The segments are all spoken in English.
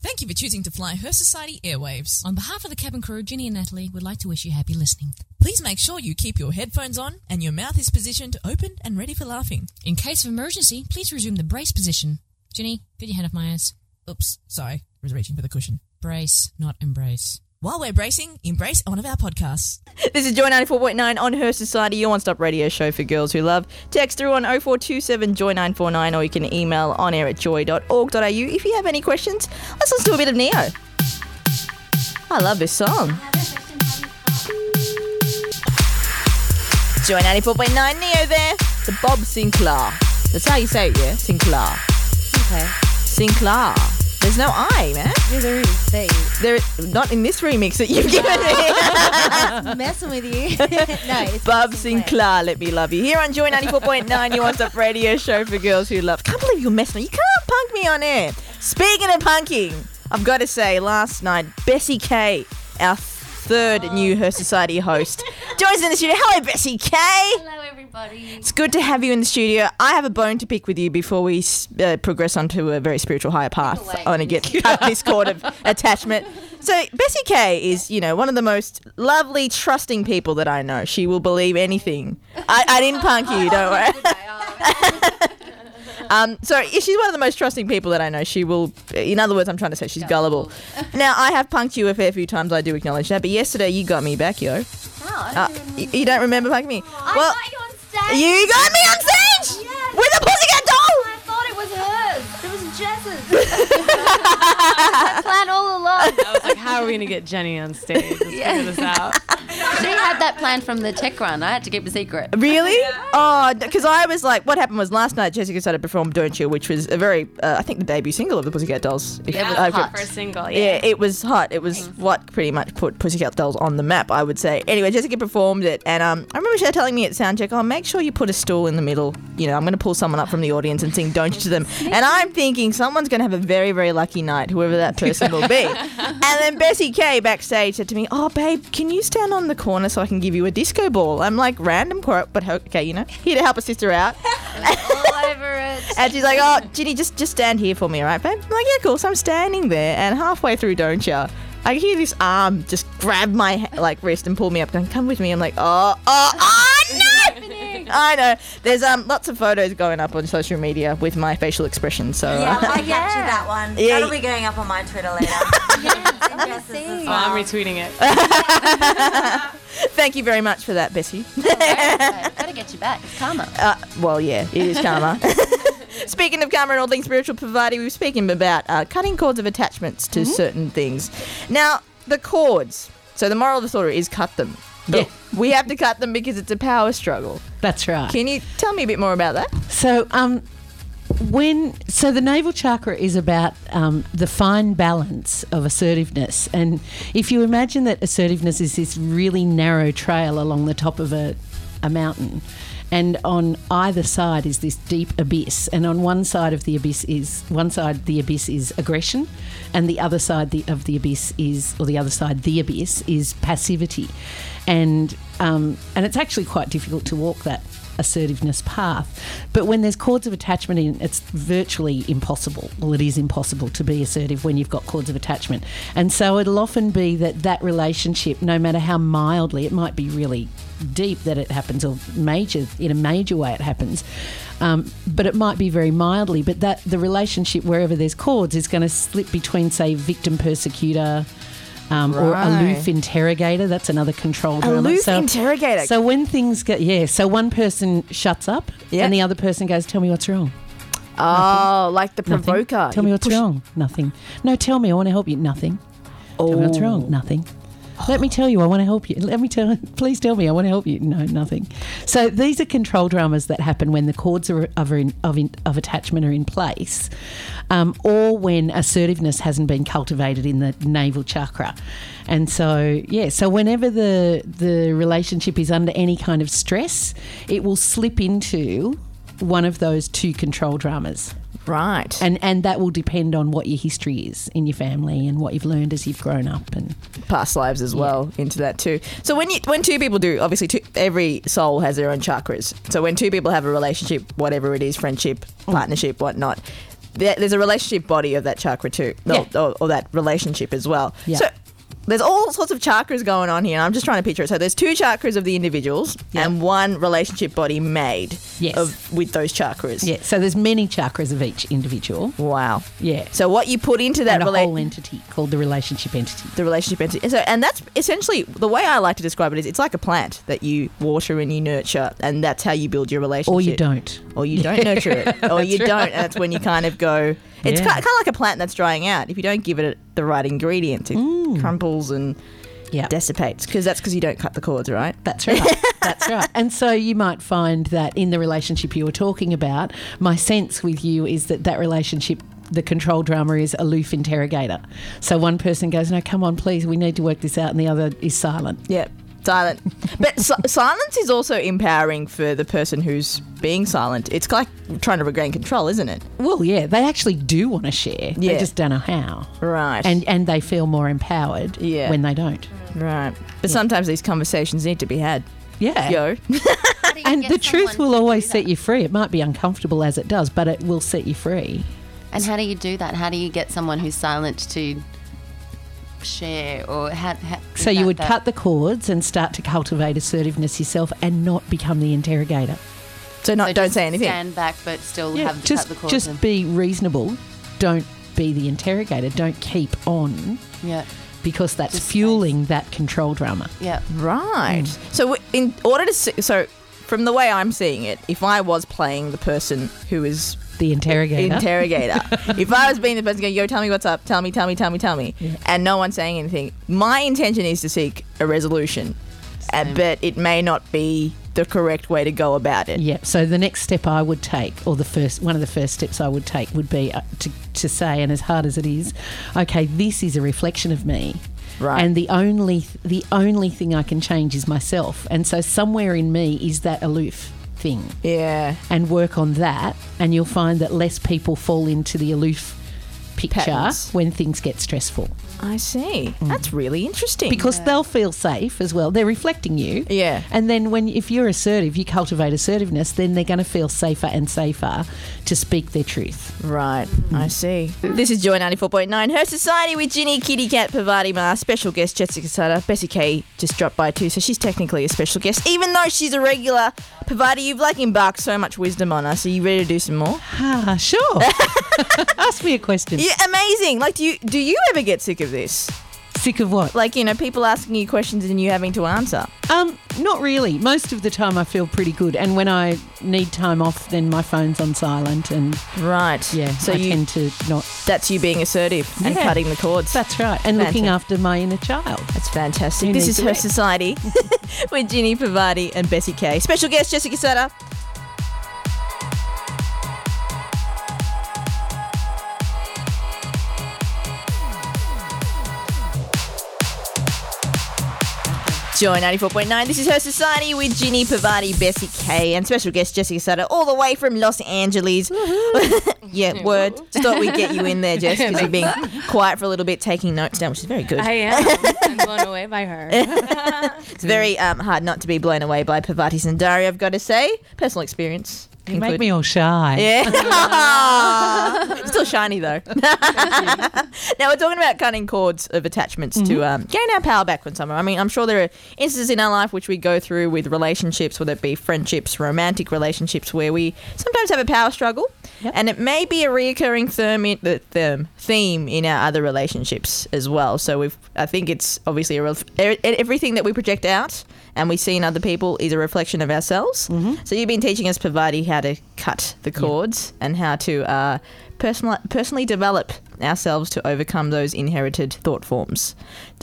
Thank you for choosing to fly Her Society Airwaves. On behalf of the cabin crew, Ginni and Natalie would like to wish you happy listening. Please make sure you keep your headphones on and your mouth is positioned open and ready for laughing. In case of emergency, please resume the brace position. Ginni, get your hand off my ass. Oops, sorry, I was reaching for the cushion. Brace, not embrace. While we're bracing, embrace one of our podcasts. This is Joy 94.9 on Her Society, your one stop radio show for girls who love. Text through on 0427 Joy 949 or you can email on air at joy.org.au. If you have any questions, let's listen to a bit of Ne-Yo. I love this song. Joy 94.9 Ne-Yo there. The Bob Sinclair. That's how you say it, yeah? Sinclair. Okay. Sinclair. There's no I, man. Yeah, there is. There is. There, not in this remix that you've given me. Messing with you. no, it's Bob Sinclair, let me love you. Here on Joy 94.9, your one stop radio show for girls who love. Can't believe you're messing. You can't punk me on air. Speaking of punking, I've got to say, last night, Bessie K, our third new Her Society host, joins in the studio. Hello, Bessie K. Hello, everybody. It's good to have you in the studio. I have a bone to pick with you before we uh, progress onto a very spiritual higher path. away. I want to get cut this cord of attachment. So Bessie K is, you know, one of the most lovely, trusting people that I know. She will believe anything. I, I didn't punk you, don't worry. Um, so she's one of the most trusting people that I know. She will, in other words, I'm trying to say she's gullible. now I have punked you a fair few times. I do acknowledge that. But yesterday you got me back, yo. Oh, Uh, y- you don't remember punking me? I well, got you on stage. you got me on stage Yes. with a pussycat doll. I thought it was hers. It was Jess's. I planned all along. I was like, how are we going to get Jenny on stage? Let's figure this out. She had that plan from the tech run. I had to keep a secret. Really? Oh, because I was like, what happened was last night Jessica started to perform "Don't Cha," which was a very, uh, I think, the debut single of the Pussycat Dolls. If- It was I hot. could- First single, Yeah, yeah. it was hot. It was what pretty much put Pussycat Dolls on the map, I would say. Anyway, Jessica performed it, and um, I remember her telling me at soundcheck, "Oh, make sure you put a stool in the middle. You know, I'm going to pull someone up from the audience and sing "Don't Cha" to them." And I'm thinking someone's going to have a very, very lucky night, whoever that person will be. and then Bessie K backstage said to me, "Oh, babe, can you stand on the corner so I can give you a disco ball?" I'm like, random quote, but okay, you know, here to help a sister out. all over it. And she's like, "Oh, Ginni, just just stand here for me, all right, babe?" I'm like, "Yeah, cool." So I'm standing there, and halfway through, don't ya? I hear this arm just grab my like wrist and pull me up, going, "Come with me." I'm like, "Oh, oh, oh no!" I know. There's um lots of photos going up on social media with my facial expression. So uh, Yeah, I captured that one. Yeah, That'll be going up on my Twitter later. Oh, I'm retweeting it. thank you very much for that, Bessie. Gotta get you back. It's karma. Uh, well, yeah, it is karma. Speaking of karma and all things spiritual providing, we were speaking about uh, cutting cords of attachments to certain things. Now, the cords. So the moral of the story is cut them. Yeah. We have to cut them because it's a power struggle. That's right. Can you tell me a bit more about that? So, um, when so the navel chakra is about um, the fine balance of assertiveness, and if you imagine that assertiveness is this really narrow trail along the top of a, a mountain, and on either side is this deep abyss, and on one side of the abyss is one side the abyss is aggression, and the other side the, of the abyss is, or the other side the abyss is passivity, and um, and it's actually quite difficult to walk that assertiveness path. But when there's cords of attachment in, it's virtually impossible. Well, it is impossible to be assertive when you've got cords of attachment. And so it'll often be that that relationship, no matter how mildly, it might be really deep that it happens, or major in a major way it happens. Um, but it might be very mildly. But that the relationship wherever there's cords is going to slip between, say, victim persecutor. Um, Or Right. aloof interrogator. That's another controlled. Aloof interrogator. So when things get yeah, so one person shuts up Yeah. and the other person goes, "Tell me what's wrong." Oh, like the Nothing. provoker. Tell me what's push- wrong. Nothing. No, tell me. I want to help you. Nothing. Tell me what's Oh. wrong. Nothing. Let me tell you. I want to help you. Let me tell. Please tell me. I want to help you. No, nothing. So these are control dramas that happen when the cords are, of, of, of attachment are in place, um, or when assertiveness hasn't been cultivated in the navel chakra. And so, yeah. So whenever the the relationship is under any kind of stress, it will slip into one of those two control dramas. Right. And and that will depend on what your history is in your family and what you've learned as you've grown up and past lives as well into that too. So when you when two people do, obviously two, every soul has their own chakras. So when two people have a relationship, whatever it is, friendship, mm. partnership, whatnot, there, there's a relationship body of that chakra too, or, Yeah. or, or that relationship as well. Yeah. So there's all sorts of chakras going on here. And I'm just trying to picture it. So there's two chakras of the individuals Yeah. and one relationship body made Yes. of with those chakras. yeah. So there's many chakras of each individual. Wow. Yeah. So what you put into that and rela- whole entity called the relationship entity. the relationship entity. And So, and that's essentially the way I like to describe it is it's like a plant that you water and you nurture, and that's how you build your relationship. Or you don't. Or you don't nurture it. Or you That's don't, and that's when you kind of go. It's Yeah. kind, of like a plant that's drying out. If you don't give it the right ingredients, it mm. crumples and Yeah. dissipates. Because that's because you don't cut the cords, right? That's right. That's right. And so you might find that in the relationship you were talking about, my sense with you is that that relationship. The control drama is aloof interrogator. So one person goes, No, come on, please, we need to work this out. And the other is silent. Yeah. Silent, but si- silence is also empowering for the person who's being silent. It's like trying to regain control, isn't it? Well, yeah, they actually do want to share. Yeah. They just don't know how. Right. And and they feel more empowered Yeah. when they don't. right. But sometimes these conversations need to be had. Yeah. Yo. How do you And get the truth will to always set that? you free. It might be uncomfortable as it does, but it will set you free. And how do you do that? How do you get someone who's silent to share or how? how So you would the- cut the cords and start to cultivate assertiveness yourself and not become the interrogator. So not so don't just say anything. Stand back, but still have just cut the cords. just and- be reasonable. Don't be the interrogator. Don't keep on yeah, because that's Just fueling that control drama. yeah. Right. Mm. So in order to see, so from the way I'm seeing it, if I was playing the person who is The interrogator. interrogator, if I was being the person going, "Yo, tell me what's up. Tell me, tell me, tell me, tell me," and no one's saying anything, my intention is to seek a resolution, uh, Same. but it may not be the correct way to go about it. Yeah. So the next step I would take, or the first one of the first steps I would take, would be uh, to, to say, and as hard as it is, okay, this is a reflection of me. Right. And the only the only thing I can change is myself. And so somewhere in me is that aloof thing. Yeah. And work on that and you'll find that less people fall into the aloof picture Patterns. when things get stressful. I see. That's really interesting. Because they'll feel safe as well. They're reflecting you. Yeah. And then when if you're assertive, you cultivate assertiveness, then they're going to feel safer and safer to speak their truth. Right, I see. This is Joy 94.9, Her Society with Ginni, Kitty Kat, Parvati Ma, special guest Jessica Sutta. Bessie K just dropped by too, so she's technically a special guest, even though she's a regular. Parvati, you've like embarked so much wisdom on us. Are you ready to do some more? Ah, sure. Ask me a question. Yeah, amazing. Like, do you do you ever get sick of this? Sick of what? Like, you know, people asking you questions and you having to answer. Um, not really. Most of the time I feel pretty good. And when I need time off, then my phone's on silent and Right. yeah, So I you tend to not that's you being assertive and Yeah. cutting the cords. That's right. And looking Fantastic. after my inner child. That's fantastic. This is Her? Society with Ginni Parvati and Bessie K. Special guest Jessica Sutta. Joy 94.9. This is Her Society with Ginni Parvati, Bessie K, and special guest Jessica Sutta, all the way from Los Angeles. yeah, word. Just thought we'd get you in there, Jess, because you've been quiet for a little bit, taking notes down, which is very good. I am. I'm blown away by her. It's very um, hard not to be blown away by Parvati Sundari, I've got to say. Personal experience. You make me all shy. Yeah. Still shiny though. now we're talking about cutting cords of attachments to mm-hmm. um, gain our power back from someone. I mean, I'm sure there are instances in our life which we go through with relationships, whether it be friendships, romantic relationships, where we sometimes have a power struggle, Yep. and it may be a reoccurring theme in, the theme, um, theme in our other relationships as well. So we've, I think it's obviously a ref- e- everything that we project out and we see in other people is a reflection of ourselves. Mm-hmm. So you've been teaching us, Parvati, how to cut the cords and how to uh, personal, personally develop ourselves to overcome those inherited thought forms.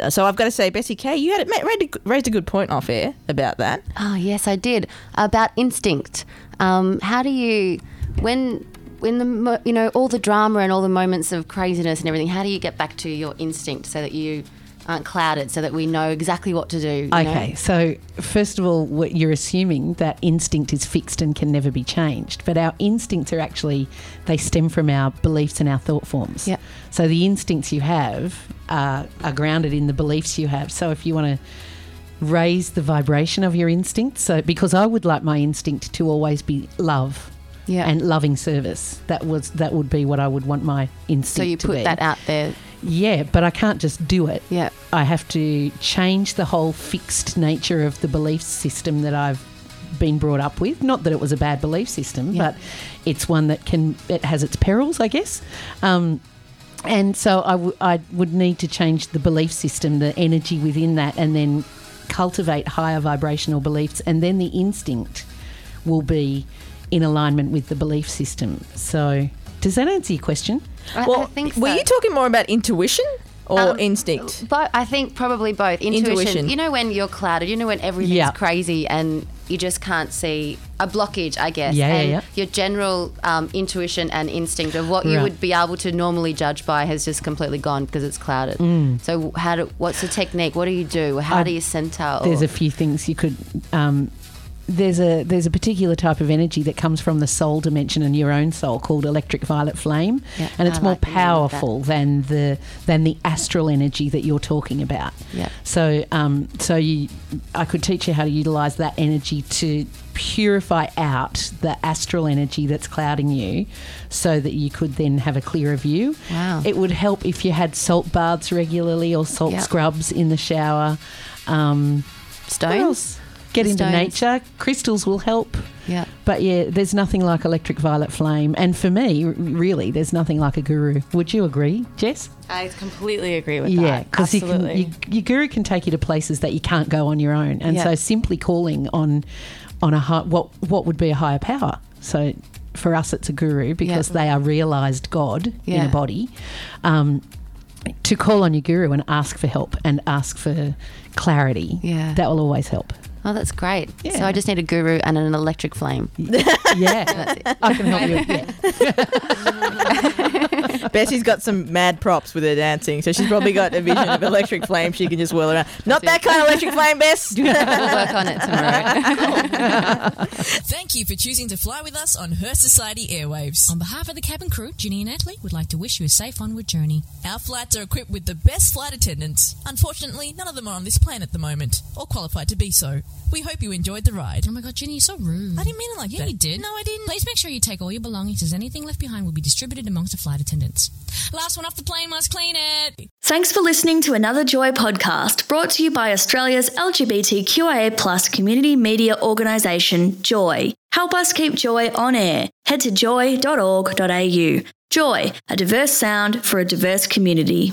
Uh, So I've got to say, Bessie K, you had a, raised a good point off air about that. Oh yes, I did about instinct. Um, how do you when when the you know all the drama and all the moments of craziness and everything? How do you get back to your instinct so that you aren't clouded so that we know exactly what to do. you know? Okay, so first of all, you're assuming that instinct is fixed and can never be changed, but our instincts are actually they stem from our beliefs and our thought forms. Yep. So the instincts you have are, are grounded in the beliefs you have. So if you want to raise the vibration of your instinct, so because I would like my instinct to always be love. Yeah. And loving service. That was that would be what I would want my instinct So you put that out there. Yeah, but I can't just do it. Yeah. I have to change the whole fixed nature of the belief system that I've been brought up with. Not that it was a bad belief system, Yeah. but it's one that can it has its perils, I guess. Um, and so I, w- I would need to change the belief system, the energy within that, and then cultivate higher vibrational beliefs, and then the instinct will be in alignment with the belief system. So, does that answer your question? I, Well, I think were you talking more about intuition or Um, instinct? But I think probably both. Intuition. Intuition. You know when you're clouded. You know when everything's Yeah. crazy and you just can't see a blockage. I guess. Yeah, yeah, and yeah. Your general um, intuition and instinct of what you Right. would be able to normally judge by has just completely gone because it's clouded. So how do? What's the technique? What do you do? How Mm. I- do you center? There's or- a few things you could. Um, there's a there's a particular type of energy that comes from the soul dimension and your own soul called electric violet flame, Yeah, and it's I more like the name of that. powerful than the than the astral energy that you're talking about. Yeah. So um, so you, I could teach you how to utilize that energy to purify out the astral energy that's clouding you, so that you could then have a clearer view. Wow. It would help if you had salt baths regularly or salt Yeah. scrubs in the shower. Um, stones. Else? Get into nature. Crystals will help. Yeah. But yeah, there's nothing like electric violet flame. And for me, really, there's nothing like a guru. Would you agree, Jess? I completely agree with yeah, that. Yeah, because Absolutely. your guru can take you to places that you can't go on your own. And Yeah. so simply calling on on a hi- what what would be a higher power. So for us, it's a guru because they are realized God in a body. Um, to call on your guru and ask for help and ask for clarity. Yeah. that will always help. Oh, that's great. So I just need a guru and an electric flame. Yeah, I can help you. Yeah. Bessie's got some mad props with her dancing, so she's probably got a vision of electric flame she can just whirl around. Not that kind of electric flame, Bess. we'll work on it tomorrow. Thank you for choosing to fly with us on Her Society Airwaves. On behalf of the cabin crew, Ginni and Natalie would like to wish you a safe onward journey. Our flights are equipped with the best flight attendants. Unfortunately, none of them are on this plane at the moment, or qualified to be so. We hope you enjoyed the ride. Oh my god, Ginni, you're so rude. I didn't mean it like Yeah, that. you did. No, I didn't. Please make sure you take all your belongings as anything left behind will be distributed amongst the flight attendants. Last one off the plane must clean it. Thanks for listening to another Joy podcast brought to you by Australia's LGBTQIA plus community media organisation, Joy. Help us keep Joy on air. Head to joy.org.au. Joy, a diverse sound for a diverse community.